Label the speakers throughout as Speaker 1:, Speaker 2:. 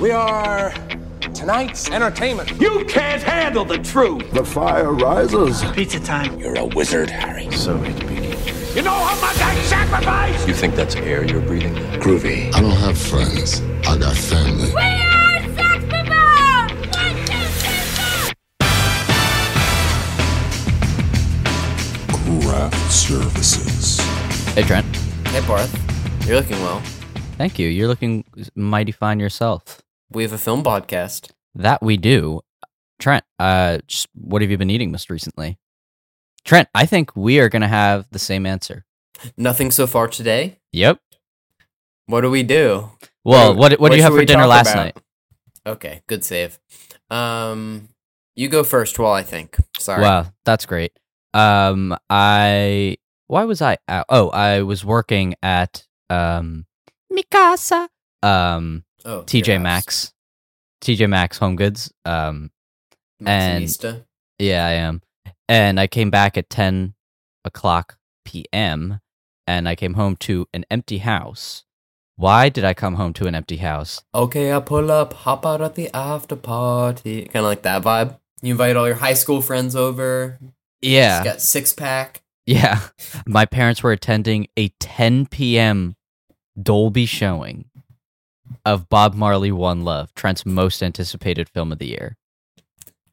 Speaker 1: We are tonight's entertainment.
Speaker 2: You can't handle the truth.
Speaker 3: The fire rises.
Speaker 4: Pizza time.
Speaker 1: You're a wizard, Harry.
Speaker 5: So it begins.
Speaker 2: You know how much I sacrificed?
Speaker 5: You think that's air you're breathing?
Speaker 1: Groovy.
Speaker 3: I don't have friends. I got family.
Speaker 6: We are Sex One, two, three, four!
Speaker 3: Craft services.
Speaker 7: Hey, Trent.
Speaker 8: Hey, Parth. You're looking well.
Speaker 7: Thank you. You're looking mighty fine yourself.
Speaker 8: We have a film podcast.
Speaker 7: That we do. Trent, uh, just what have you been eating most recently? Trent, I think we are going to have the same answer.
Speaker 8: Nothing so far today.
Speaker 7: Yep.
Speaker 8: What do we do?
Speaker 7: Well, what what, did you have for dinner last
Speaker 8: about?
Speaker 7: night?
Speaker 8: Okay, good save. Um, you go first while I think. Sorry.
Speaker 7: Wow, that's great. Um, I why was I out? Oh, I was working at um Mikasa. Um,
Speaker 8: Oh,
Speaker 7: TJ
Speaker 8: house.
Speaker 7: Maxx, TJ Maxx Home Goods. Um, and- yeah, I am. And I came back at ten o'clock p.m. and I came home to an empty house. Why did I come home to an empty house?
Speaker 8: Okay, I pull up, hop out at the after party. Kind of like that vibe. You invite all your high school friends over.
Speaker 7: Yeah,
Speaker 8: Just got six pack.
Speaker 7: Yeah. My parents were attending a 10 p.m. Dolby showing of Bob Marley One Love, Trent's most anticipated film of the year.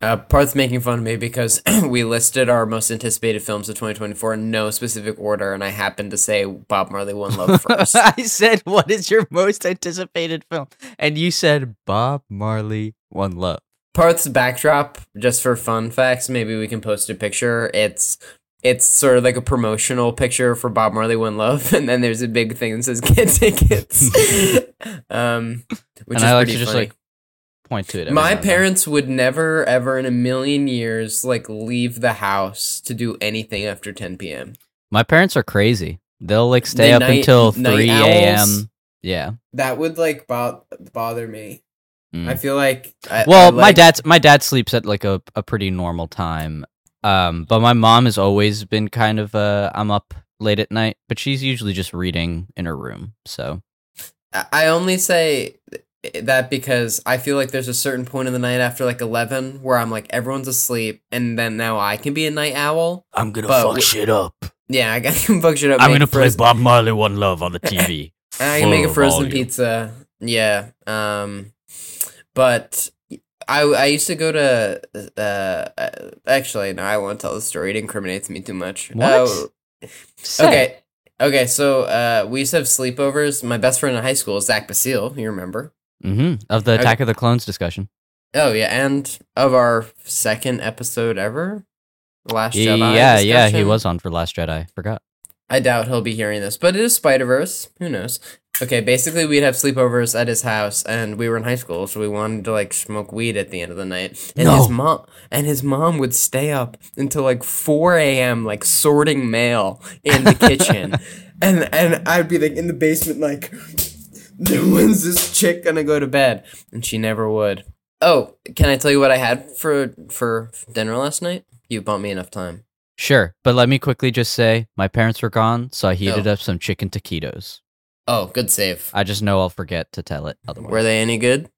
Speaker 8: Uh, Parth's making fun of me because we listed our most anticipated films of 2024 in no specific order, and I happened to say Bob Marley One Love first.
Speaker 7: I said, What is your most anticipated film? And you said, Bob Marley One Love.
Speaker 8: Parth's backdrop, just for fun facts, maybe we can post a picture. It's it's sort of like a promotional picture for Bob Marley One Love, and then there's a big thing that says "Get tickets," um, which
Speaker 7: and
Speaker 8: is
Speaker 7: I like
Speaker 8: pretty
Speaker 7: to just
Speaker 8: funny.
Speaker 7: like point to it.
Speaker 8: My
Speaker 7: and
Speaker 8: parents would never, ever in a million years, like leave the house to do anything after 10 p.m.
Speaker 7: My parents are crazy. They'll like stay
Speaker 8: They
Speaker 7: up
Speaker 8: night-
Speaker 7: until 3 a.m. Yeah.
Speaker 8: That would like bo- bother me.
Speaker 7: Mm.
Speaker 8: I feel like I,
Speaker 7: well
Speaker 8: I
Speaker 7: my dad's my dad sleeps at like a, a pretty normal time um but my mom has always been kind of uh i'm up late at night but she's usually just reading in her room so
Speaker 8: I- I only say that because I feel like there's a certain point in the night after like 11 where I'm like everyone's asleep and then now I can be a night owl.
Speaker 4: I'm gonna
Speaker 8: But
Speaker 4: fuck
Speaker 8: w-
Speaker 4: shit up.
Speaker 8: Yeah, I can fuck shit up.
Speaker 4: I'm gonna play Bob Marley One Love on the TV.
Speaker 8: I can make a frozen
Speaker 4: volume.
Speaker 8: pizza. Yeah. Um, but I I used to go to uh uh, actually no I won't tell the story. It incriminates me too much.
Speaker 7: What?
Speaker 8: Oh,
Speaker 7: Say
Speaker 8: okay. Okay, so uh, we used to have sleepovers. My best friend in high school is Zach Basile. You remember?
Speaker 7: Mhm. of the
Speaker 8: Okay.
Speaker 7: attack of the clones discussion
Speaker 8: Oh yeah, and of our second episode ever, Last Jedi.
Speaker 7: yeah yeah he was on for last jedi forgot
Speaker 8: I doubt he'll be hearing this, but it is Spider Verse. Who knows? Okay, basically we'd have sleepovers at his house, and we were in high school, so we wanted to like smoke weed at the end of the night. And his
Speaker 7: No.
Speaker 8: mom and his mom would stay up until like four a.m. like sorting mail in the kitchen, and and I'd be like in the basement like, when's this chick gonna go to bed? And she never would. Oh, can I tell you what I had for for dinner last night? You bought me enough time.
Speaker 7: Sure but let me quickly just say my parents were gone so i heated
Speaker 8: Oh.
Speaker 7: up some chicken taquitos
Speaker 8: Oh, good save.
Speaker 7: i just know i'll forget to tell it otherwise
Speaker 8: Were they any good?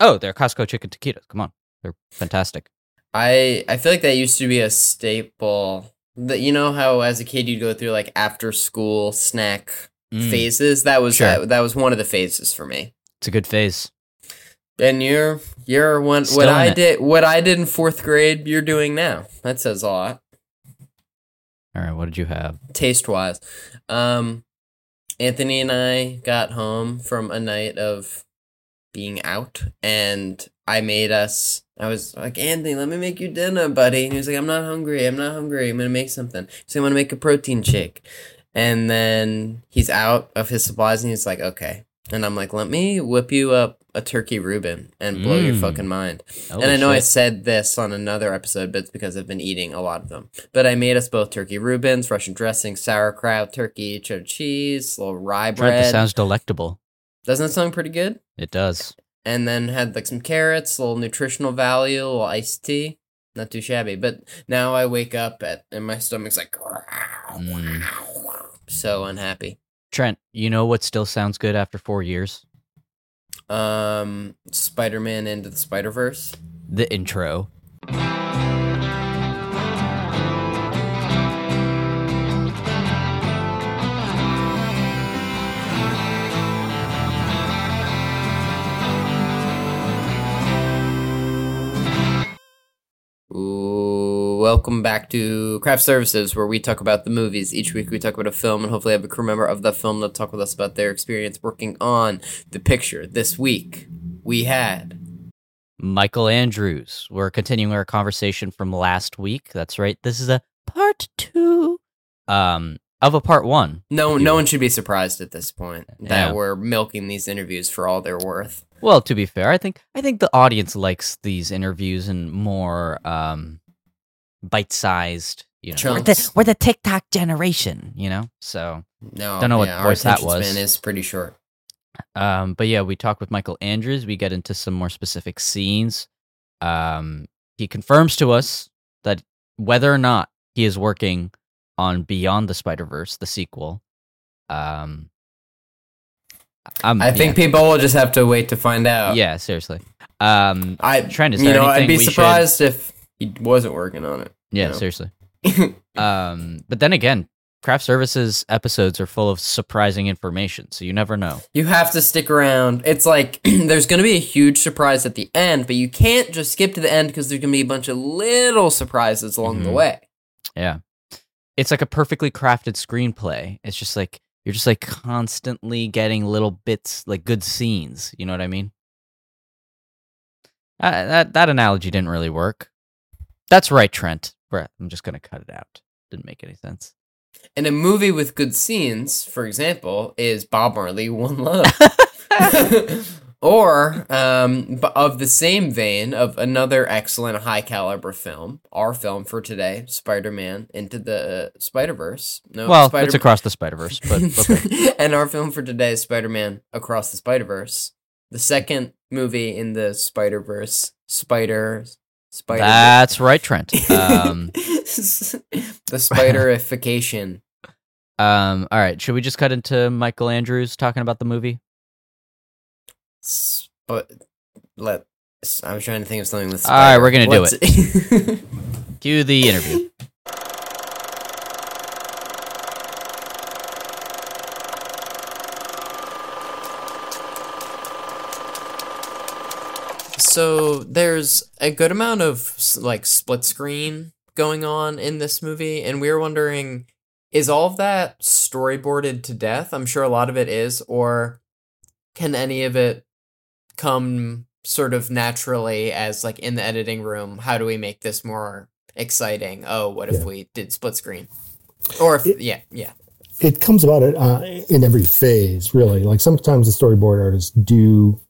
Speaker 7: oh they're costco chicken taquitos come on they're fantastic
Speaker 8: I I feel like that used to be a staple. That you know how as a kid you'd go through like after school snack
Speaker 7: Mm,
Speaker 8: phases. That was
Speaker 7: Sure.
Speaker 8: that, that was one of the phases for me.
Speaker 7: it's a good phase
Speaker 8: And you're you're one
Speaker 7: Still
Speaker 8: what
Speaker 7: in
Speaker 8: I
Speaker 7: it.
Speaker 8: did what I did in fourth grade. You're doing now. That says a lot
Speaker 7: all right what did you have
Speaker 8: taste wise. Um, Anthony and I got home from a night of being out, and I made us. I was like, Anthony, let me make you dinner, buddy. And he was like, I'm not hungry. I'm not hungry. I'm gonna make something. So I'm gonna make a protein shake. And then he's out of his supplies, and he's like, okay. And I'm like, let me whip you up a turkey Reuben and blow your
Speaker 7: Mm.
Speaker 8: fucking mind.
Speaker 7: Holy
Speaker 8: and I know I said this on another episode, but it's because I've been eating a lot of them. But I made us both turkey Reubens, Russian dressing, sauerkraut, turkey, cheddar cheese, little rye bread.
Speaker 7: that sounds delectable
Speaker 8: Doesn't that sound pretty good?
Speaker 7: it does
Speaker 8: And then had like some carrots, a little nutritional value, little iced tea. Not too shabby. But now I wake up at and my stomach's like
Speaker 7: Mm.
Speaker 8: so unhappy.
Speaker 7: Trent, you know what still sounds good after four years?
Speaker 8: Um, Spider Man into the Spider Verse.
Speaker 7: The intro.
Speaker 8: Welcome back to Craft Services, where we talk about the movies. Each week we talk about a film and hopefully have a crew member of the film to talk with us about their experience working on the picture. This week we had
Speaker 7: Michael Andrews. We're continuing our conversation from last week. That's right. This is a part two um, of a part one.
Speaker 8: no no one should be surprised at this point that
Speaker 7: Yeah.
Speaker 8: we're milking these interviews for all they're worth.
Speaker 7: Well, to be fair, I think I think the audience likes these interviews and more um, bite-sized. You know, we're the,
Speaker 8: Chunks.
Speaker 7: we're the TikTok generation. You know, so
Speaker 8: No,
Speaker 7: Don't know what
Speaker 8: yeah,
Speaker 7: voice
Speaker 8: our
Speaker 7: that
Speaker 8: attention
Speaker 7: was.
Speaker 8: span is pretty short.
Speaker 7: Um, but yeah, we talk with Michael Andrews. We get into some more specific scenes. Um, he confirms to us that whether or not he is working on Beyond the Spider Verse, the sequel. Um, I'm,
Speaker 8: I think
Speaker 7: yeah,
Speaker 8: people will just have to wait to find out.
Speaker 7: yeah, seriously. Um,
Speaker 8: I
Speaker 7: Trent, is
Speaker 8: you
Speaker 7: there
Speaker 8: know I'd be
Speaker 7: we should-
Speaker 8: surprised if he wasn't working on it.
Speaker 7: yeah,
Speaker 8: know.
Speaker 7: seriously. Um, but then again, craft services episodes are full of surprising information, so you never know.
Speaker 8: You have to stick around. It's like there's going to be a huge surprise at the end, but you can't just skip to the end because there's going to be a bunch of little surprises along the
Speaker 7: Mhm.
Speaker 8: way.
Speaker 7: Yeah. It's like a perfectly crafted screenplay. It's just like you're just like constantly getting little bits, like good scenes. You know what I mean? Uh, that that analogy didn't really work. That's right, Trent. Brett, I'm just gonna cut it out. Didn't make any sense.
Speaker 8: And a movie with good scenes, for example, is Bob Marley One Love. or um, of the same vein of another excellent high caliber film, our film for today, Spider-Man Into the Spider Verse. No,
Speaker 7: well,
Speaker 8: Spider-
Speaker 7: it's across the Spider Verse, but okay.
Speaker 8: and our film for today is Spider-Man Across the Spider-Verse, the second movie in the Spider-Verse. Spider, Spider.
Speaker 7: That's right, Trent. Um,
Speaker 8: the Spiderification.
Speaker 7: um, all right. Should we just cut into Michael Andrews talking about the movie?
Speaker 8: But let I was trying to think of something with.
Speaker 7: All right, we're gonna do
Speaker 8: it.
Speaker 7: Cue the interview.
Speaker 8: So there's a good amount of like split screen going on in this movie, and we were wondering, is all of that storyboarded to death? I'm sure a lot of it is, or can any of it come sort of naturally as like in the editing room? How do we make this more exciting? Oh, what if
Speaker 9: Yeah.
Speaker 8: we did split screen? Or if yeah, yeah.
Speaker 9: it comes about it uh, in every phase, really. Like sometimes the storyboard artists do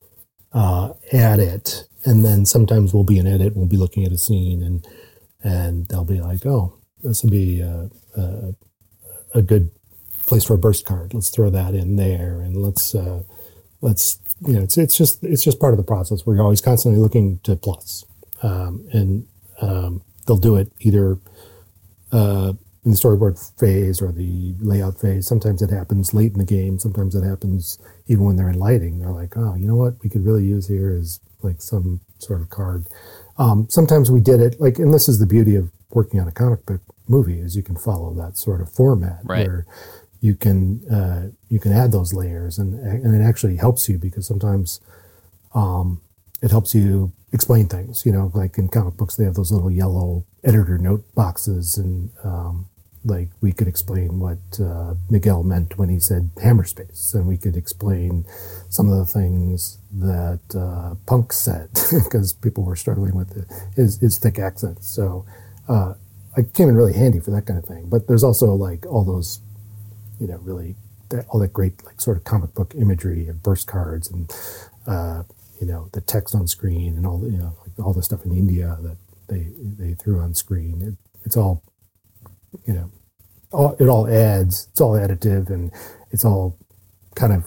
Speaker 9: uh, add it, and then sometimes we'll be in edit, we'll be looking at a scene, and and they'll be like, "Oh, this would be a, a, a good place for a burst card. Let's throw that in there, and let's uh, let's you know, it's it's just it's just part of the process. We're always constantly looking to plus, um, and um, they'll do it either uh, in the storyboard phase or the layout phase. Sometimes it happens late in the game. Sometimes it happens even when they're in lighting. They're like, oh, you know what we could really use here is like some sort of card. Um, sometimes we did it like, and this is the beauty of working on a comic book movie is you can follow that sort of format
Speaker 7: Right.
Speaker 9: where you can uh, you can add those layers and and it actually helps you because sometimes um, it helps you explain things. You know, like in comic books, they have those little yellow editor note boxes, and um, like we could explain what uh, Miguel meant when he said hammer space, and we could explain some of the things that uh, Punk said because people were struggling with the, his, his thick accent. So uh, it came in really handy for that kind of thing. But there's also like all those, you know, really that, all that great like sort of comic book imagery and burst cards and uh, you know the text on screen and all the you know like all the stuff in India that they they threw on screen. It, it's all you know, all, it all adds. It's all additive and it's all kind of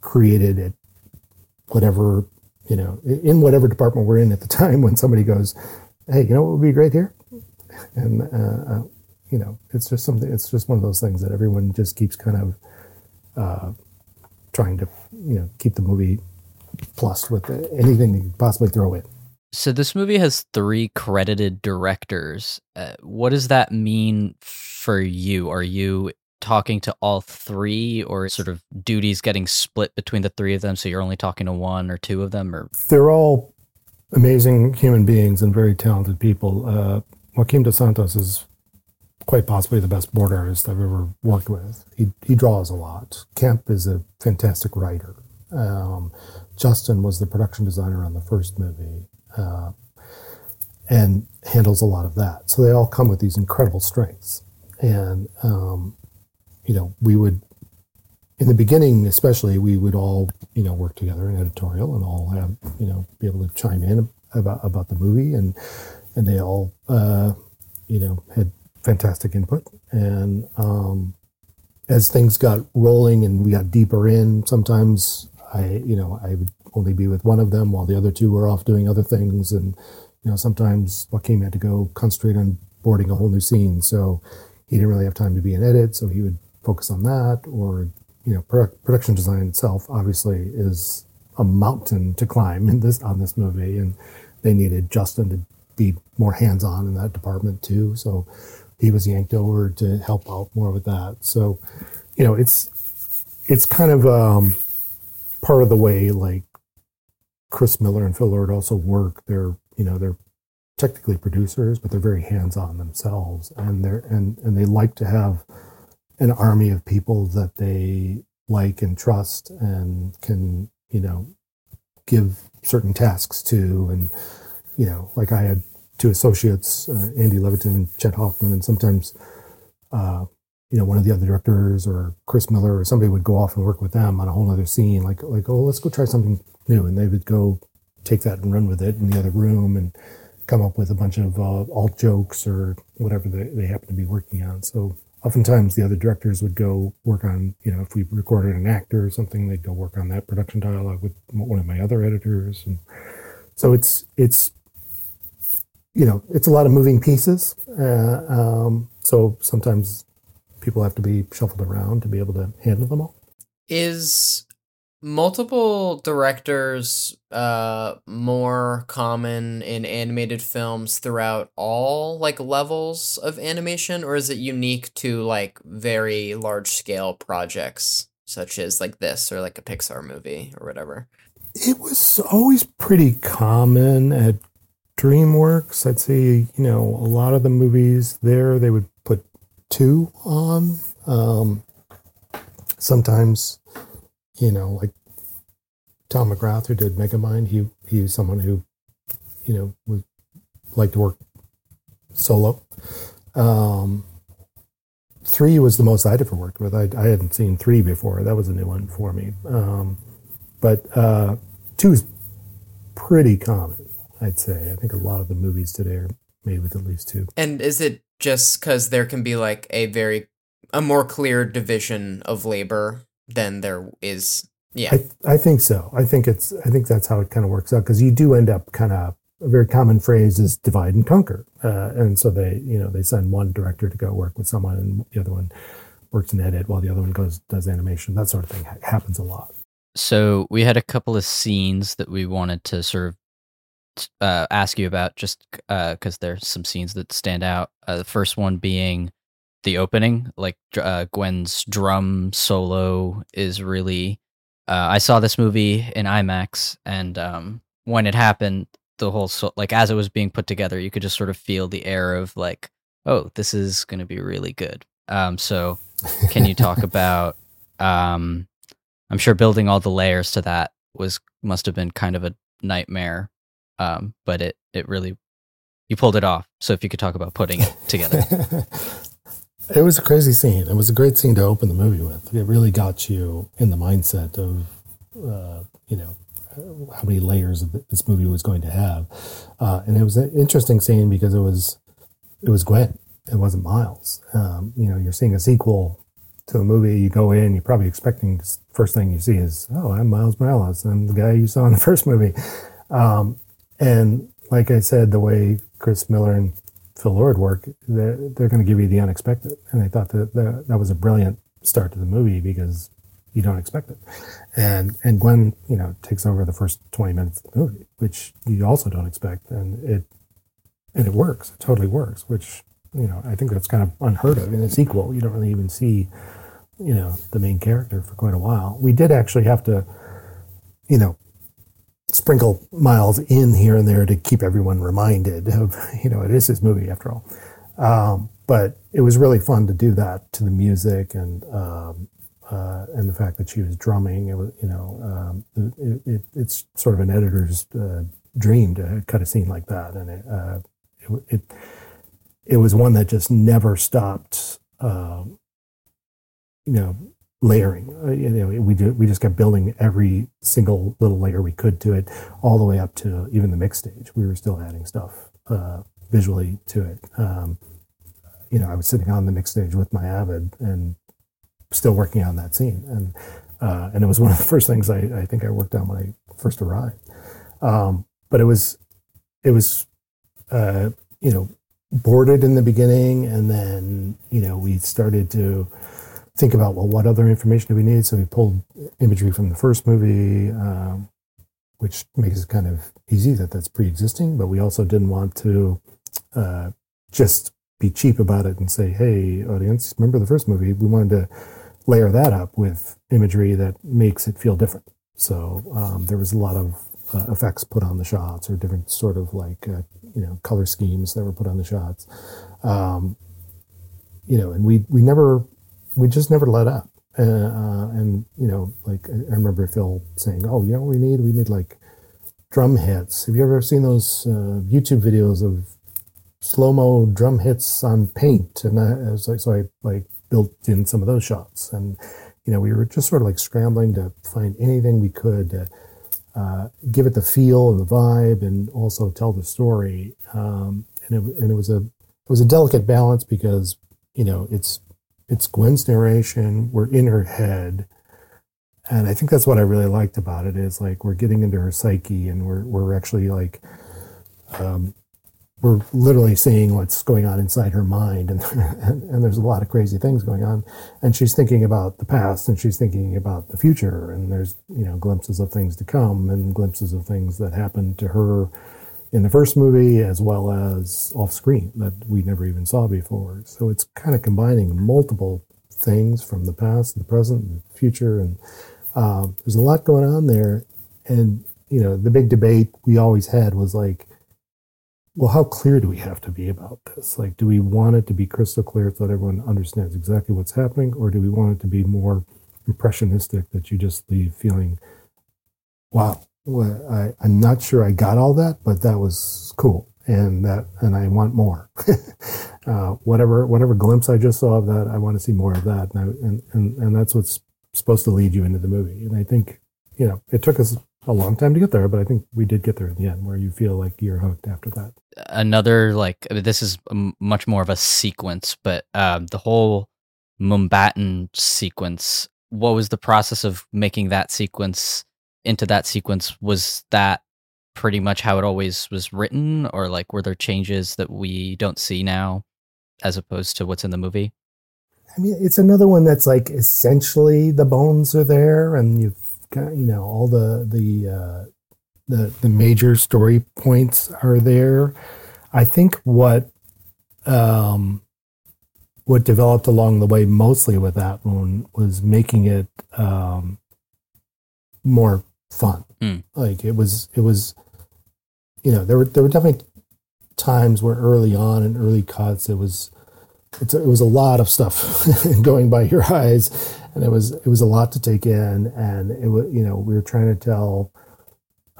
Speaker 9: created at whatever you know in whatever department we're in at the time when somebody goes, hey, you know what would be great here, and uh, uh, you know it's just something. It's just one of those things that everyone just keeps kind of uh, trying to you know keep the movie plus with anything you could possibly throw in.
Speaker 7: So this movie has three credited directors. Uh, what does that mean for you? Are you talking to all three, or sort of duties getting split between the three of them? So you're only talking to one or two of them, or
Speaker 9: They're all amazing human beings and very talented people. Uh, Joaquim dos Santos is quite possibly the best board artist I've ever worked with. He, he draws a lot. Kemp is a fantastic writer. Um, Justin was the production designer on the first movie uh, and handles a lot of that. So they all come with these incredible strengths. And, um, you know, we would, in the beginning especially, we would all, you know, work together in editorial and all have, you know, be able to chime in about, about the movie. And, and they all, uh, you know, had fantastic input. And um, as things got rolling and we got deeper in, sometimes I, you know, I would only be with one of them while the other two were off doing other things. And, you know, sometimes Joaquim had to go concentrate on boarding a whole new scene. So he didn't really have time to be in edit. So he would focus on that. Or, you know, pro- production design itself obviously is a mountain to climb in this on this movie. And they needed Justin to be more hands on in that department too. So he was yanked over to help out more with that. So, you know, it's it's kind of um, part of the way like Chris Miller and Phil Lord also work. They're you know they're technically producers, but they're very hands on themselves, and they're and and they like to have an army of people that they like and trust and can you know give certain tasks to and you know like I had two associates, uh, Andy Leviton and Chet Hoffman, and sometimes, uh, you know, one of the other directors or Chris Miller or somebody would go off and work with them on a whole other scene, like like oh let's go try something new, and they would go take that and run with it in the other room and come up with a bunch of uh, alt jokes or whatever they, they happen to be working on. So oftentimes the other directors would go work on, you know, if we recorded an actor or something, they'd go work on that production dialogue with one of my other editors, and so it's it's you know, it's a lot of moving pieces. Uh, um, so sometimes people have to be shuffled around to be able to handle them all.
Speaker 8: Is multiple directors uh more common in animated films throughout all like levels of animation or is it unique to like very large scale projects such as like this or like a Pixar movie or whatever?
Speaker 9: It was always pretty common at DreamWorks, I'd say, you know, a lot of the movies there, they would put two on. Um, sometimes, you know, like Tom McGrath, who did Megamind, he, he was someone who, you know, would like to work solo. Um, three was the most I'd ever worked with. I, I hadn't seen three before. That was a new one for me. Um, but uh, two is pretty common. I'd say. I think a lot of the movies today are made with at least two.
Speaker 8: And is it just because there can be like a very a more clear division of labor than there is? Yeah,
Speaker 9: I, I think so. I think it's. I think that's how it kind of works out because you do end up kind of a very common phrase is divide and conquer, uh, and so they you know they send one director to go work with someone and the other one works in edit while the other one goes does animation. That sort of thing ha- happens a lot.
Speaker 7: So we had a couple of scenes that we wanted to sort of uh, ask you about just because uh, there's some scenes that stand out. Uh, the first one being the opening, like uh, Gwen's drum solo is really. Uh, I saw this movie in IMAX, and um, when it happened, the whole so like as it was being put together, you could just sort of feel the air of like, oh, this is going to be really good. Um, so, can you talk about? Um, I'm sure building all the layers to that was must have been kind of a nightmare um, but it it really you pulled it off. So if you could talk about putting it together.
Speaker 9: it was a crazy scene. It was a great scene to open the movie with. It really got you in the mindset of, uh, you know, how many layers this movie was going to have. Uh, and it was an interesting scene because it was, it was Gwen. It wasn't Miles. Um, you know, you're seeing a sequel to a movie. You go in, you're probably expecting first thing you see is, oh, I'm Miles Morales. I'm the guy you saw in the first movie. Um, and like I said, the way Chris Miller and Phil Lord work, they're, they're going to give you the unexpected. And I thought that, that that was a brilliant start to the movie because, you don't expect it. And and Gwen, you know, takes over the first twenty minutes of the movie, which you also don't expect, and it and it works. It totally works. Which you know, I think that's kind of unheard of in a sequel. You don't really even see, you know, the main character for quite a while. We did actually have to, you know, sprinkle Miles in here and there to keep everyone reminded of, you know, it is his movie after all. Um, but it was really fun to do that to the music and um, uh, and the fact that she was drumming. It was, you know, um, it, it, it's sort of an editor's uh, dream to cut a scene like that, and it, uh, it, it it was one that just never stopped. Um, you know, layering. Uh, you know, we do, we just kept building every single little layer we could to it, all the way up to even the mix stage. We were still adding stuff uh, visually to it. Um, you know, I was sitting on the mix stage with my Avid and still working on that scene, and uh, and it was one of the first things I, I think I worked on when I first arrived. Um, but it was it was uh, you know boarded in the beginning, and then you know we started to think about well, what other information do we need? So we pulled imagery from the first movie, um, which makes it kind of easy that that's pre-existing. But we also didn't want to uh, just be cheap about it and say, "Hey, audience, remember the first movie?" We wanted to layer that up with imagery that makes it feel different. So um, there was a lot of uh, effects put on the shots, or different sort of like uh, you know color schemes that were put on the shots. Um, you know, and we we never we just never let up. Uh, uh, and you know, like I remember Phil saying, "Oh, you know what we need? We need like drum hits. Have you ever seen those uh, YouTube videos of slow mo drum hits on paint?" And I, I was like, so I like built in some of those shots, and you know, we were just sort of like scrambling to find anything we could to uh, give it the feel and the vibe, and also tell the story. Um, and it and it was a it was a delicate balance because you know it's it's Gwen's narration. We're in her head. And I think that's what I really liked about it is like we're getting into her psyche and we're we're actually like um, we're literally seeing what's going on inside her mind and, and, and there's a lot of crazy things going on and she's thinking about the past and she's thinking about the future and there's you know glimpses of things to come and glimpses of things that happened to her in the first movie as well as off screen that we never even saw before. So it's kind of combining multiple things from the past, the present, and the future, and um, there's a lot going on there. And you know, the big debate we always had was like, well, how clear do we have to be about this? Like, do we want it to be crystal clear so that everyone understands exactly what's happening, or do we want it to be more impressionistic that you just leave feeling, wow, well, I, I'm not sure I got all that, but that was cool, and that, and I want more. uh, whatever, whatever glimpse I just saw of that, I want to see more of that, and, I, and and and that's what's supposed to lead you into the movie. And I think, you know, it took us a long time to get there, but I think we did get there in the end, where you feel like you're hooked after that.
Speaker 7: Another like this is much more of a sequence, but um, the whole Mumbattan sequence. What was the process of making that sequence? Into that sequence was that pretty much how it always was written? Or like were there changes that we don't see now as opposed to what's in the movie?
Speaker 9: I mean it's another one that's like essentially the bones are there and you've got you know all the the uh the the major story points are there. I think what um what developed along the way mostly with that one was making it um more fun.
Speaker 7: Mm.
Speaker 9: Like it was, it was, you know, there were there were definitely times where early on in early cuts it was, it's it was a lot of stuff going by your eyes, and it was it was a lot to take in, and it was you know we were trying to tell.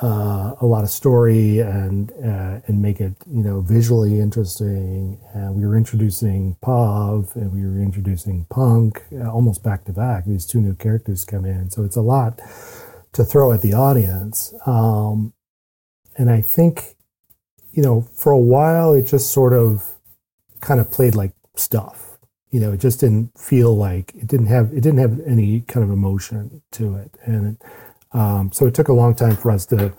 Speaker 9: Uh, a lot of story and uh, and make it you know visually interesting. And we were introducing Pav and we were introducing Punk uh, almost back to back. These two new characters come in, so it's a lot to throw at the audience. Um, and I think, you know, for a while, it just sort of kind of played like stuff. You know, it just didn't feel like it didn't have it didn't have any kind of emotion to it, and um, so it took a long time for us to,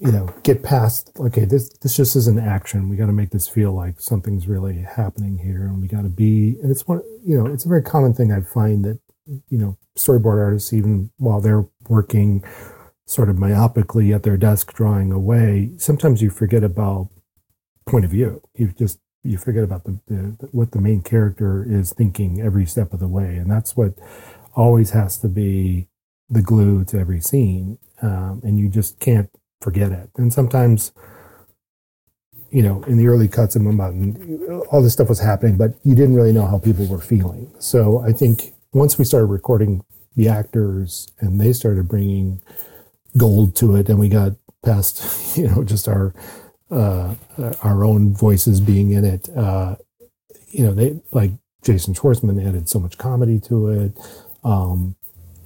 Speaker 9: you know, get past. Okay, this this just isn't action. We got to make this feel like something's really happening here, and we got to be. And it's one, you know, it's a very common thing I find that you know, storyboard artists, even while they're working sort of myopically at their desk drawing away, sometimes you forget about point of view. You just you forget about the, the what the main character is thinking every step of the way, and that's what always has to be the glue to every scene, um, and you just can't forget it. And sometimes, you know, in the early cuts of Mumbattan, all this stuff was happening, but you didn't really know how people were feeling. So I think once we started recording the actors and they started bringing gold to it, and we got past, you know, just our uh, our own voices being in it. Uh, you know, they like Jason Schwartzman added so much comedy to it. Um,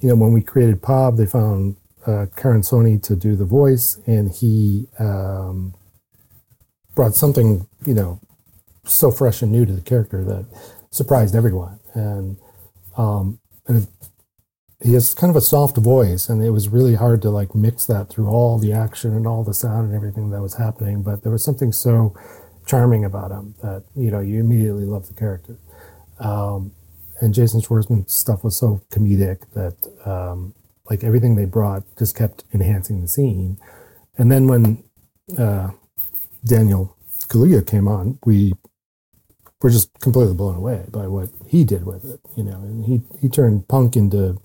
Speaker 9: you know, when we created Pav, they found uh, Karan Soni to do the voice, and he um, brought something, you know, so fresh and new to the character that surprised everyone. And um, and he has kind of a soft voice, and it was really hard to like mix that through all the action and all the sound and everything that was happening. But there was something so charming about him that you know you immediately love the character. Um, and Jason Schwartzman's stuff was so comedic that um, like everything they brought just kept enhancing the scene. And then when uh, Daniel Kaluuya came on, we were just completely blown away by what he did with it. You know, and he he turned punk into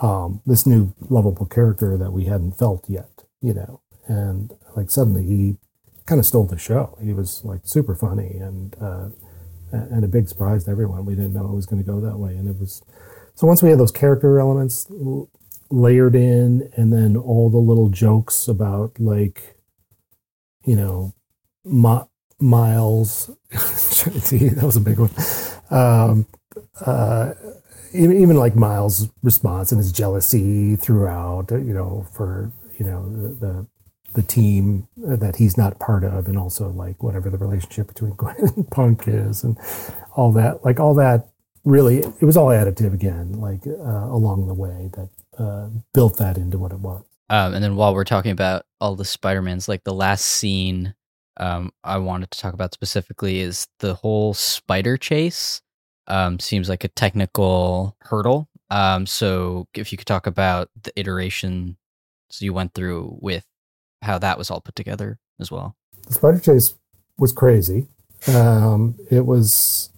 Speaker 9: um, this new lovable character that we hadn't felt yet, you know. And like suddenly he kind of stole the show. He was like super funny and uh, and a big surprise to everyone. We didn't know it was going to go that way, and it was. So once we had those character elements layered in, and then all the little jokes about like, you know, Miles. that was a big one. Um, uh, even like Miles' response and his jealousy throughout, you know, for you know the, the the team that he's not part of, and also like whatever the relationship between Gwen and Punk is, and all that, like all that, really, it was all additive again, like uh, along the way that uh, built that into what it was.
Speaker 7: Um, and then while we're talking about all the Spider Mans, like the last scene, um, I wanted to talk about specifically is the whole spider chase um, seems like a technical hurdle. Um, so if you could talk about the iterations you went through with how that was all put together as well.
Speaker 9: The spider chase was crazy. Um, it was,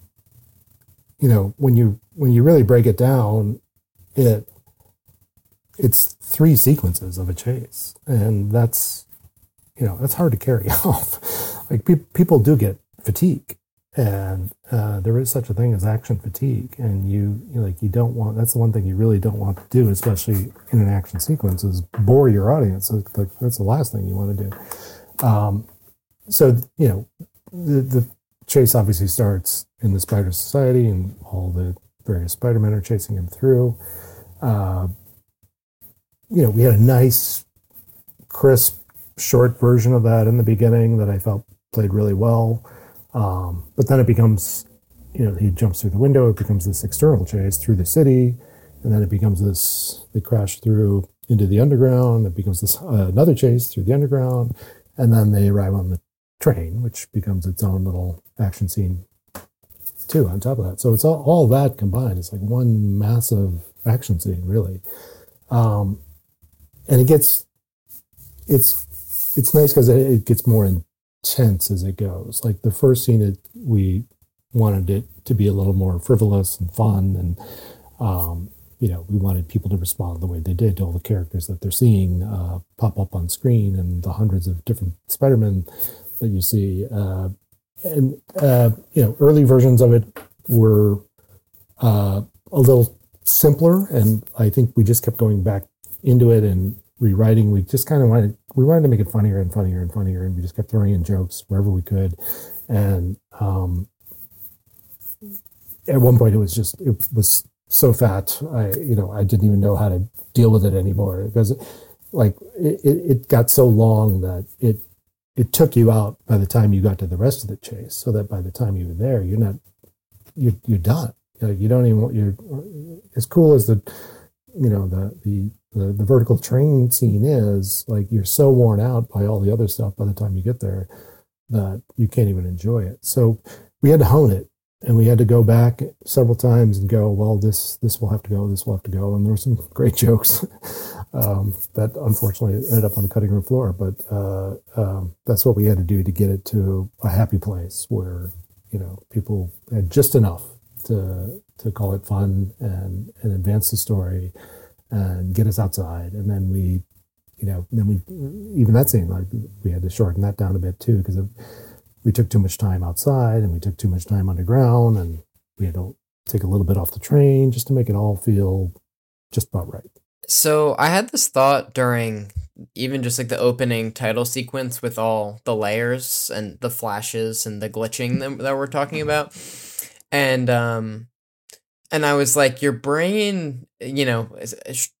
Speaker 9: you know, when you when you really break it down, it it's three sequences of a chase, and that's you know that's hard to carry off. like pe- people do get fatigue and uh, there is such a thing as action fatigue and you, you like you don't want that's the one thing you really don't want to do especially in an action sequence is bore your audience. That's the last thing you want to do. Um, so you know the, the chase obviously starts in the spider society and all the various spider-men are chasing him through. Uh, you know we had a nice crisp short version of that in the beginning that i felt played really well um, but then it becomes, you know, he jumps through the window. It becomes this external chase through the city, and then it becomes this. They crash through into the underground. It becomes this uh, another chase through the underground, and then they arrive on the train, which becomes its own little action scene too. On top of that, so it's all, all that combined. It's like one massive action scene, really, um, and it gets it's it's nice because it, it gets more in, tense as it goes. Like the first scene, it, we wanted it to be a little more frivolous and fun, and um, you know, we wanted people to respond the way they did to all the characters that they're seeing uh, pop up on screen and the hundreds of different Spider-Men that you see. Uh, and uh, you know, early versions of it were uh, a little simpler, and I think we just kept going back into it and rewriting. We just kind of wanted we wanted to make it funnier and funnier and funnier, and we just kept throwing in jokes wherever we could. And um, at one point, it was just it was so fat, I you know I didn't even know how to deal with it anymore because like it, it got so long that it it took you out by the time you got to the rest of the chase, so that by the time you were there, you're not you're you're done. You don't even want you're as cool as the you know the the the, the vertical train scene is like you're so worn out by all the other stuff by the time you get there that you can't even enjoy it. So we had to hone it and we had to go back several times and go, well, this this will have to go, this will have to go, and there were some great jokes um, that unfortunately ended up on the cutting room floor. But uh, um, that's what we had to do to get it to a happy place where you know people had just enough to to call it fun and and advance the story and get us outside, and then we. You know, then we even that scene like we had to shorten that down a bit too because we took too much time outside and we took too much time underground and we had to take a little bit off the train just to make it all feel just about right.
Speaker 10: So I had this thought during even just like the opening title sequence with all the layers and the flashes and the glitching that, that we're talking about. And um and I was like your brain, you know, is- is-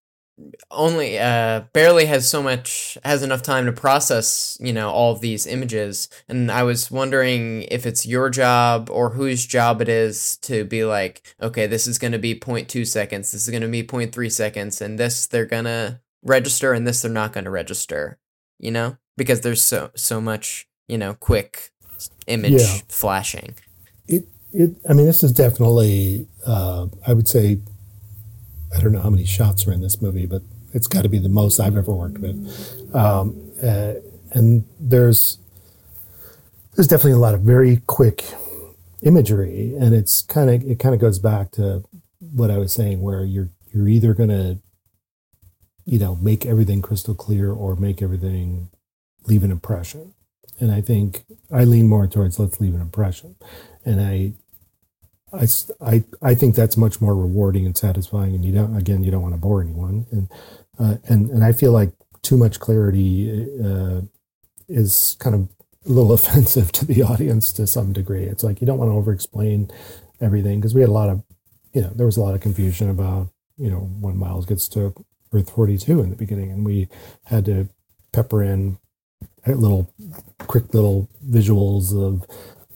Speaker 10: only uh barely has so much has enough time to process you know all of these images. And i was wondering if it's your job or whose job it is to be like okay this is going to be 0.2 seconds this is going to be 0.3 seconds and this they're going to register and this they're not going to register you know? Because there's so so much you know quick image
Speaker 9: Yeah.
Speaker 10: flashing.
Speaker 9: It, it, I mean, this is definitely, uh, I would say, I don't know how many shots are in this movie, but it's got to be the most I've ever worked with. Um, uh, and there's, there's definitely a lot of very quick imagery, and it's kind of, it kind of goes back to what I was saying, where you're, you're either going to, you know, make everything crystal clear or make everything leave an impression. And I think I lean more towards let's leave an impression. And I, I, I, I think that's much more rewarding and satisfying. And you don't, again, you don't want to bore anyone. And, uh, and, and I feel like too much clarity uh, is kind of a little offensive to the audience to some degree. It's like you don't want to over explain everything because we had a lot of, you know, there was a lot of confusion about, you know, when Miles gets to Earth 42 in the beginning. And we had to pepper in little quick little visuals of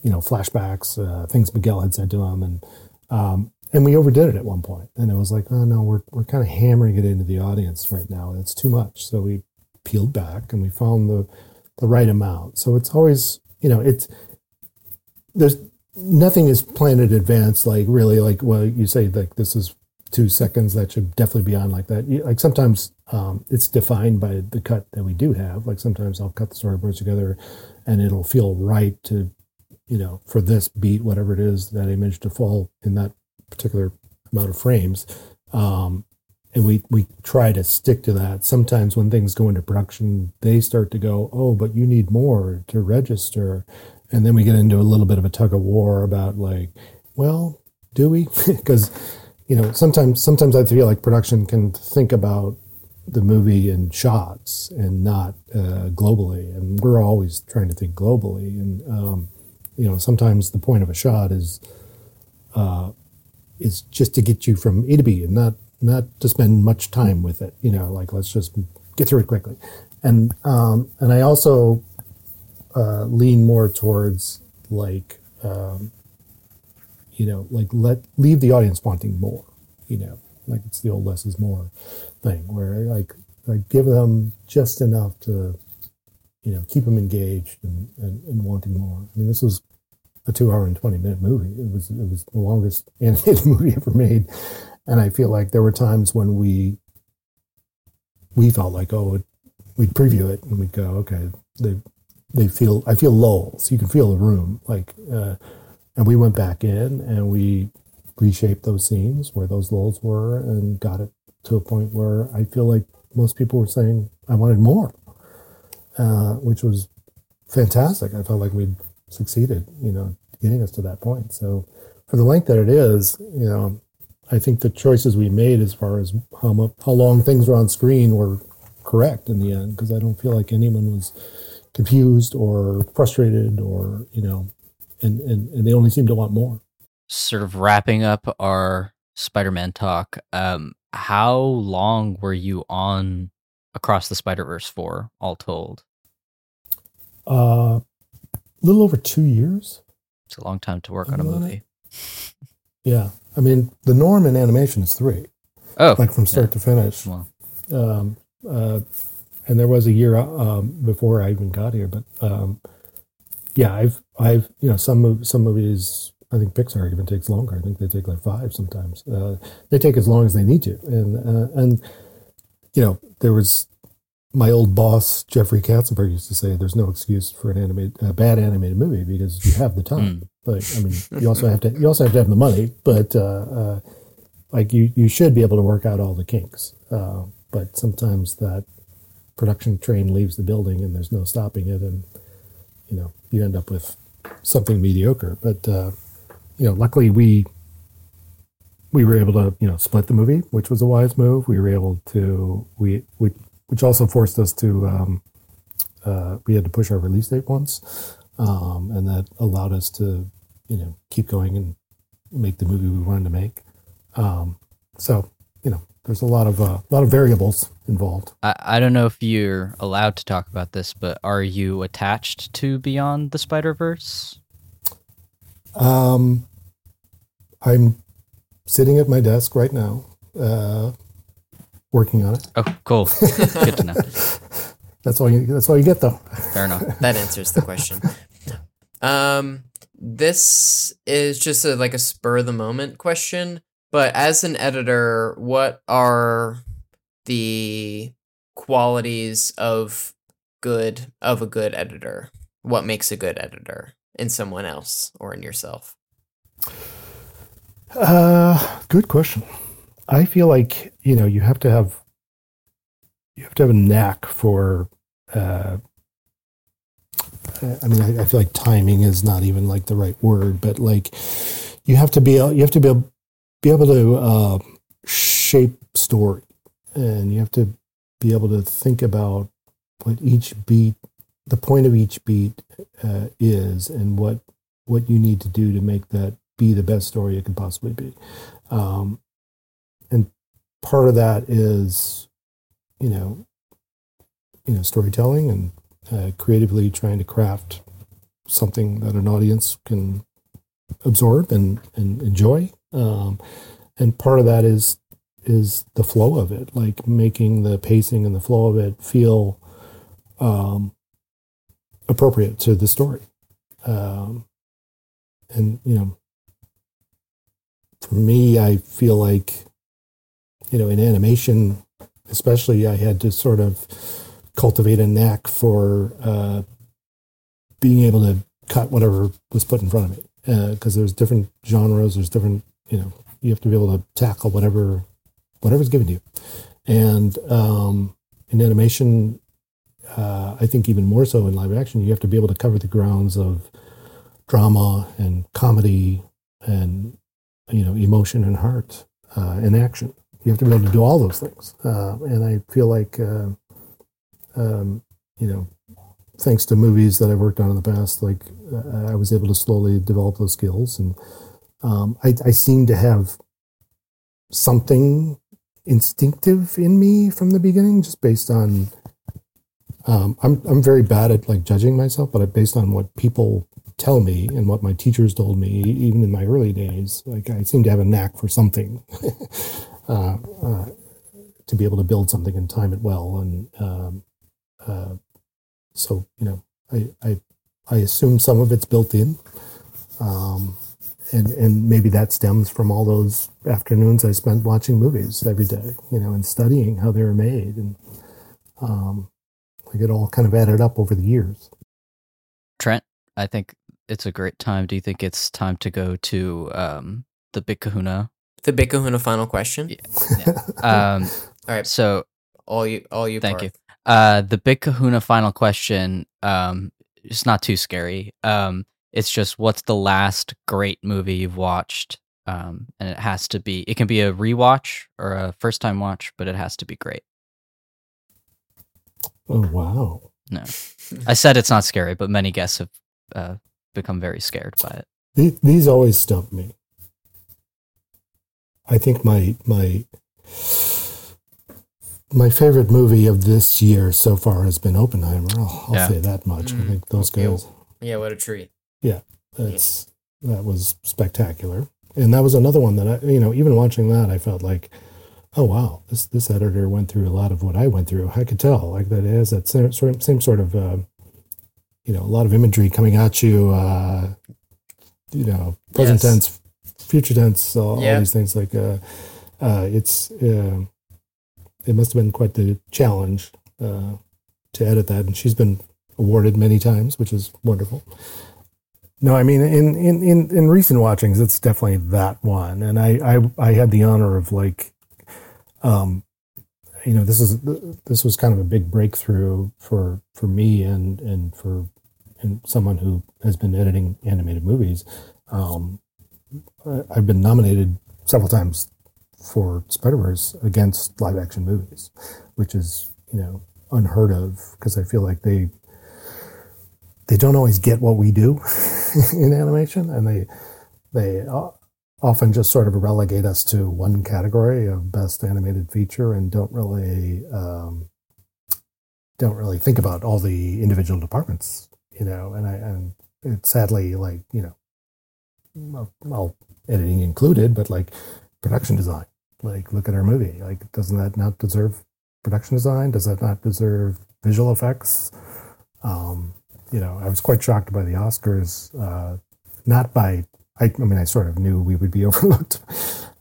Speaker 9: you know flashbacks uh, things miguel had said to him. And um, and we overdid it at one point. And it was like oh no we're, we're kind of hammering it into the audience right now. It's too much. So we peeled back and we found the the right amount. So it's always you know it's there's nothing is planned in advance like really like well you say like this is two seconds that should definitely be on like that. Like sometimes um, it's defined by the cut that we do have. Like sometimes i'll cut the storyboards together and it'll feel right to you know for this beat whatever it is that image to fall in that particular amount of frames. Um, and we we try to stick to that. Sometimes when things go into production they start to go oh but you need more to register. And then we get into a little bit of a tug of war about like well do we? Because you know sometimes sometimes i feel like production can think about the movie in shots and not uh, globally. And we're always trying to think globally. And um, you know sometimes the point of a shot is uh, is just to get you from a to b and not not to spend much time with it you know like let's just get through it quickly. And um, and i also uh, lean more towards like um, you know like let leave the audience wanting more you know like it's the old less is more thing where like like give them just enough to you know keep them engaged and, and, and wanting more. I mean this was a two hour and 20 minute movie. It was it was the longest animated movie ever made. And i feel like there were times when we we felt like oh we'd preview it and we'd go okay they they feel i feel lulls. You can feel the room. Like uh, and we went back in and we reshaped those scenes where those lulls were and got it to a point where I feel like most people were saying I wanted more, uh, which was fantastic. I felt like we'd succeeded, you know, getting us to that point. So for the length that it is, you know, I think the choices we made as far as how much, how long things were on screen were correct in the end because I don't feel like anyone was confused or frustrated or you know, and and, and they only seemed to want more.
Speaker 7: Sort of wrapping up our Spider-Man talk. Um, how long were you on Across the Spider-Verse for, all told?
Speaker 9: Uh, a little over two years.
Speaker 7: It's a long time to work on a movie.
Speaker 9: Yeah, I mean the norm in animation is three,
Speaker 7: Oh,
Speaker 9: like from start to finish.
Speaker 7: Well,
Speaker 9: Um, uh, and there was a year um, before I even got here, but um, yeah, I've I've you know some some movies I think Pixar even takes longer. I think they take like five sometimes. Uh, they take as long as they need to, and uh, and you know there was my old boss Jeffrey Katzenberg used to say, "There's no excuse for an animated a bad animated movie because you have the time." Like I mean, you also have to you also have to have the money, but uh, uh, like you you should be able to work out all the kinks. Uh, but sometimes that production train leaves the building and there's no stopping it, and you know you end up with something mediocre. But uh, you know, luckily we we were able to you know split the movie, which was a wise move. We were able to we we which also forced us to um, uh, we had to push our release date once, um, and that allowed us to you know keep going and make the movie we wanted to make. Um, so you know, there's a lot of a uh, lot of variables involved.
Speaker 7: I, I don't know if you're allowed to talk about this, but are you attached to Beyond the Spider Verse?
Speaker 9: Um, I'm sitting at my desk right now, uh, working on it.
Speaker 7: Oh, cool. Good to know.
Speaker 9: That's all you. That's all you get, though.
Speaker 7: Fair enough.
Speaker 10: That answers the question. Um, this is just a, like a spur of the moment question, but as an editor, what are the qualities of good of a good editor? What makes a good editor in someone else or in yourself?
Speaker 9: Uh, good question. I feel like you know you have to have you have to have a knack for. Uh, I mean, I, I feel like timing is not even like the right word, but like you have to be you have to be able, be able to uh, shape story, and you have to be able to think about what each beat, the point of each beat uh, is, and what what you need to do to make that be the best story it can possibly be. Um, and part of that is, you know, you know, storytelling and uh, creatively trying to craft something that an audience can absorb and, and enjoy. Um, and part of that is is the flow of it, like making the pacing and the flow of it feel um, appropriate to the story. Um, and you know, for me, I feel like, you know, in animation, especially, I had to sort of cultivate a knack for uh, being able to cut whatever was put in front of me. Because uh, there's different genres, there's different, you know, you have to be able to tackle whatever whatever's given to you. And um, in animation, uh, I think even more so in live action, you have to be able to cover the grounds of drama and comedy and you know, emotion and heart uh, and action. You have to be able to do all those things. Uh, and I feel like, uh, um, you know, thanks to movies that I've worked on in the past, like uh, I was able to slowly develop those skills. And um, I, I seem to have something instinctive in me from the beginning, just based on. Um, I'm I'm very bad at like judging myself, but based on what people tell me and what my teachers told me, even in my early days, like I seem to have a knack for something, uh, uh, to be able to build something and time it well. And um, uh, so, you know, I, I, I assume some of it's built in. Um, and, and maybe that stems from all those afternoons I spent watching movies every day, you know, and studying how they were made. And um, like it all kind of added up over the years.
Speaker 7: Trent, I think it's a great time. Do you think it's time to go to um, the Big Kahuna?
Speaker 10: The Big Kahuna final question.
Speaker 7: Yeah. um,
Speaker 10: all right.
Speaker 7: So
Speaker 10: all you, all you.
Speaker 7: Thank Parth. you. Uh, the Big Kahuna final question. Um, it's not too scary. Um, it's just what's the last great movie you've watched? Um, and it has to be. It can be a rewatch or a first time watch, but it has to be great.
Speaker 9: Oh wow!
Speaker 7: No, I said it's not scary, but many guests have uh, become very scared by it.
Speaker 9: These, these always stump me. I think my my my favorite movie of this year so far has been Oppenheimer. I'll, I'll yeah. say that much. Mm. I think those guys.
Speaker 10: Yeah, what a treat.
Speaker 9: Yeah, that's yeah. that was spectacular, and that was another one that I, you know, even watching that, I felt like, oh wow, this this editor went through a lot of what I went through. I could tell like that it has that same sort of, same sort of uh, you know, a lot of imagery coming at you, uh, you know, present
Speaker 10: Yes.
Speaker 9: tense, future tense, all, all these things. Like, uh, uh, it's uh, it must have been quite the challenge uh, to edit that, and she's been awarded many times, which is wonderful. No, I mean, in in in, in recent watchings, it's definitely that one, and I I, I had the honor of like, um, you know, this is this was kind of a big breakthrough for for me and and for and someone who has been editing animated movies. Um, I've been nominated several times for Spider Verse against live action movies, which is you know unheard of because I feel like they they don't always get what we do in animation, and they they often just sort of relegate us to one category of best animated feature and don't really um, don't really think about all the individual departments, you know. And I and it's sadly like you know, well, well, editing included, but like production design. Like, look at our movie. Like, doesn't that not deserve production design? Does that not deserve visual effects? Um, you know, I was quite shocked by the Oscars, uh, not by, I, I mean, I sort of knew we would be overlooked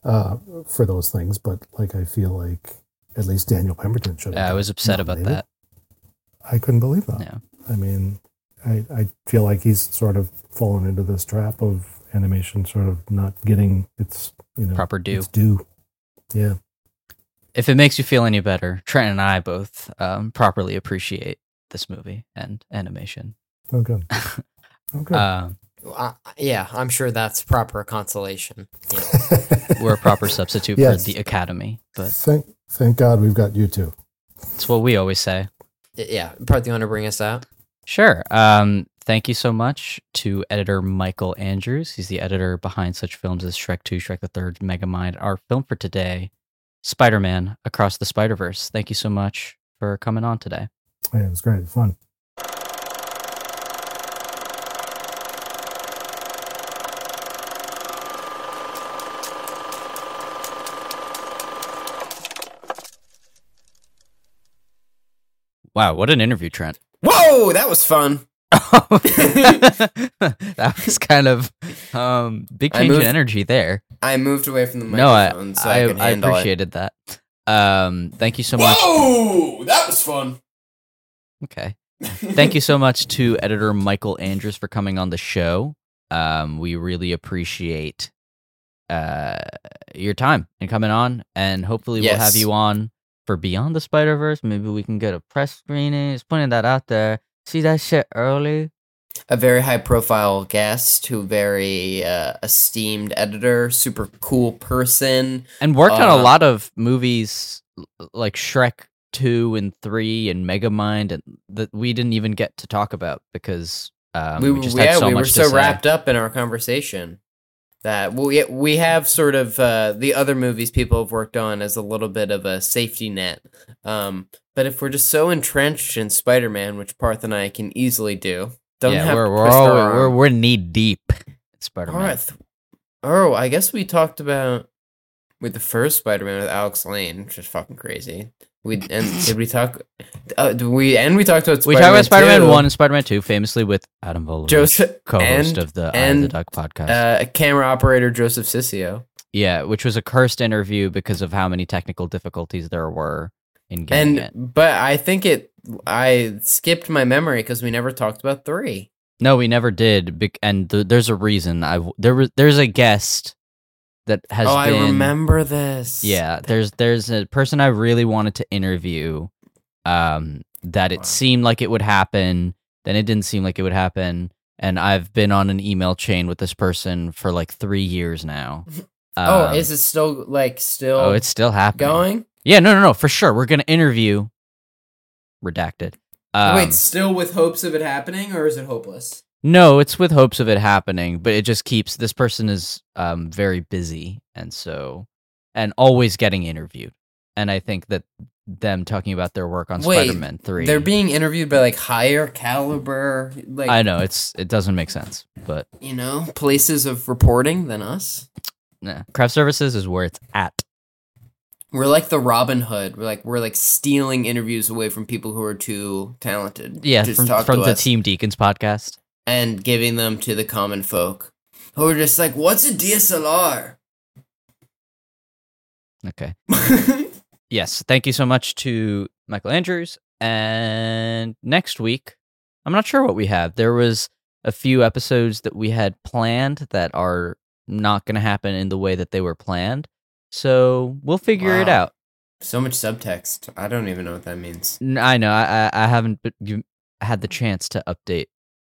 Speaker 9: uh, for those things, but like, I feel like at least Daniel Pemberton should.
Speaker 7: Yeah, I was upset about that.
Speaker 9: I couldn't believe that.
Speaker 7: Yeah.
Speaker 9: I mean, I, I feel like he's sort of fallen into this trap of animation sort of not getting its, you know,
Speaker 7: Proper due.
Speaker 9: its due. Yeah.
Speaker 7: If it makes you feel any better, Trent and I both um, properly appreciate this movie and animation.
Speaker 9: Oh, good. Oh, good.
Speaker 7: Um,
Speaker 10: Uh, yeah, I'm sure that's proper consolation. Yeah.
Speaker 7: we're a proper substitute
Speaker 9: Yes.
Speaker 7: for the Academy, but
Speaker 9: thank, thank God we've got you two.
Speaker 7: it's what we always say.
Speaker 10: yeah, Parth, you want to bring us out?
Speaker 7: Sure. Um, thank you so much to editor Michael Andrews. He's the editor behind such films as Shrek 2, Shrek the Third, Megamind. Our film for today, Spider Man Across the Spider Verse. Thank you so much for coming on today.
Speaker 9: Yeah, it was great. Fun.
Speaker 7: Wow, what an interview, Trent.
Speaker 8: Whoa, that was fun.
Speaker 7: that was kind of um, big change in energy there.
Speaker 8: I moved away from the
Speaker 7: No, I
Speaker 8: so I,
Speaker 7: I, I appreciated that. Um, thank you so much.
Speaker 8: Whoa, that was fun.
Speaker 7: Okay. Thank you so much to editor Michael Andrews for coming on the show. Um, we really appreciate uh, your time and coming on, and hopefully we'll have you on for Beyond the Spider Verse. Maybe we can get a press screening. Just putting that out there. See that shit early.
Speaker 8: A very high profile guest, who very uh, esteemed editor, super cool person.
Speaker 7: and worked on a
Speaker 8: Uh,
Speaker 7: lot of movies like Shrek two and three and Megamind, and that we didn't even get to talk about because um, we,
Speaker 8: we,
Speaker 7: just
Speaker 8: yeah,
Speaker 7: so
Speaker 8: we
Speaker 7: much
Speaker 8: were
Speaker 7: to
Speaker 8: so
Speaker 7: say.
Speaker 8: wrapped up in our conversation that we we have sort of uh, the other movies people have worked on as a little bit of a safety net. Um, but if we're just so entrenched in Spider Man, which Parth and I can easily do, don't
Speaker 7: yeah,
Speaker 8: have
Speaker 7: we're we're, all, we're we're knee deep Spider Man.
Speaker 8: right. th- Oh, I guess we talked about with the first Spider Man with Alex Lane, which is fucking crazy. We and did we talk? Uh, did we and we talked about
Speaker 7: We talked about Spider Man one and Spider Man two, famously with Adam Volovich,
Speaker 8: Joseph
Speaker 7: co-host
Speaker 8: and-
Speaker 7: of the Eye of the Duck podcast.
Speaker 8: uh, camera operator Joseph Sissio.
Speaker 7: yeah, which was a cursed interview because of how many technical difficulties there were in getting
Speaker 8: And
Speaker 7: it.
Speaker 8: but I think it I skipped my memory because we never talked about three.
Speaker 7: No, we never did, bec- and th- there's a reason. I w- there was there's a guest that has.
Speaker 8: oh,
Speaker 7: been,
Speaker 8: I remember this.
Speaker 7: Yeah, there's there's a person I really wanted to interview. Um, that it seemed like it would happen, then it didn't seem like it would happen, and I've been on an email chain with this person for like three years now.
Speaker 8: Oh,
Speaker 7: Um,
Speaker 8: is it still like still?
Speaker 7: oh, it's still happening.
Speaker 8: going.
Speaker 7: Yeah, no, no, no, for sure. We're gonna interview. Redacted. Um,
Speaker 8: Wait, still with hopes of it happening, or is it hopeless?
Speaker 7: No, it's with hopes of it happening, but it just keeps this person is um very busy and so and always getting interviewed. And I think that them talking about their work on
Speaker 8: Wait,
Speaker 7: Spider-Man 3
Speaker 8: They're being interviewed by like higher caliber, like
Speaker 7: I know it's it doesn't make sense, but
Speaker 8: you know, places of reporting than us.
Speaker 7: nah. Craft Services is where it's at.
Speaker 8: We're like the Robin Hood. We're like we're like stealing interviews away from people who are too talented.
Speaker 7: Yeah,
Speaker 8: to
Speaker 7: from, from the
Speaker 8: us
Speaker 7: Team Deakins podcast.
Speaker 8: And giving them to the common folk. who are just like, "What's a DSLR?"
Speaker 7: Okay. Yes. Thank you so much to Michael Andrews. And next week, I'm not sure what we have. There was a few episodes that we had planned that are not going to happen in the way that they were planned. So we'll figure it out.
Speaker 8: so much subtext. I don't even know what that means.
Speaker 7: I know. I, I, haven't had the chance to update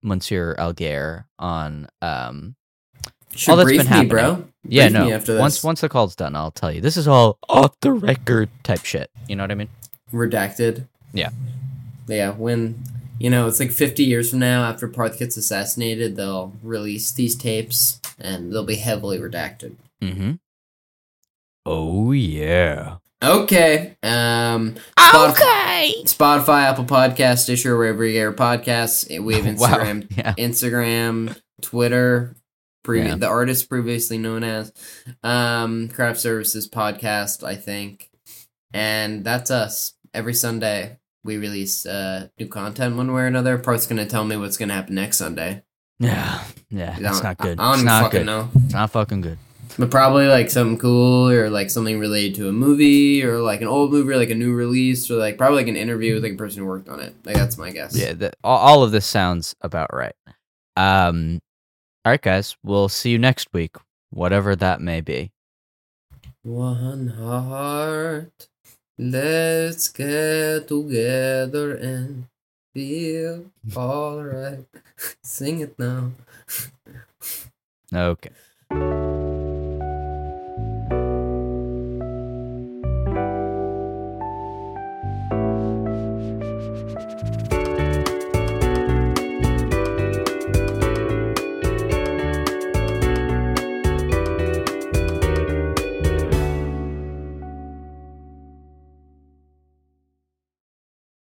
Speaker 7: Monsieur Algair on um,
Speaker 8: Should
Speaker 7: all that's been
Speaker 8: me,
Speaker 7: happening.
Speaker 8: bro.
Speaker 7: Yeah,
Speaker 8: Brief
Speaker 7: no.
Speaker 8: me
Speaker 7: Once once the call's done, I'll tell you. This is all off the record type shit. You know what I mean?
Speaker 8: redacted.
Speaker 7: Yeah.
Speaker 8: Yeah, when you know it's like 50 years from now, after Parth gets assassinated, they'll release these tapes and they'll be heavily redacted.
Speaker 7: Mm-hmm. Oh yeah.
Speaker 8: Okay. Um. Spotify, Spotify, Apple Podcast, Stitcher, wherever you get your podcasts. We have
Speaker 7: Wow.
Speaker 8: Instagram,
Speaker 7: Yeah.
Speaker 8: Instagram, Twitter. Previ-
Speaker 7: Yeah.
Speaker 8: The artist previously known as um, Craft Services Podcast, I think, and that's us. Every Sunday we release uh, new content one way or another. Parth's gonna tell me what's gonna happen next Sunday.
Speaker 7: Yeah. Yeah.
Speaker 8: I
Speaker 7: It's
Speaker 8: don't-
Speaker 7: good.
Speaker 8: I don't
Speaker 7: it's not
Speaker 8: fucking
Speaker 7: good.
Speaker 8: know.
Speaker 7: It's not fucking good.
Speaker 8: But probably like something cool or like something related to a movie or like an old movie or like a new release or like probably like an interview with like a person who worked on it. Like that's my guess.
Speaker 7: Yeah. The, all, all of this sounds about right. Um. All right, guys. We'll see you next week, whatever that may be.
Speaker 8: One heart, let's get together and feel alright. Sing it now.
Speaker 7: Okay.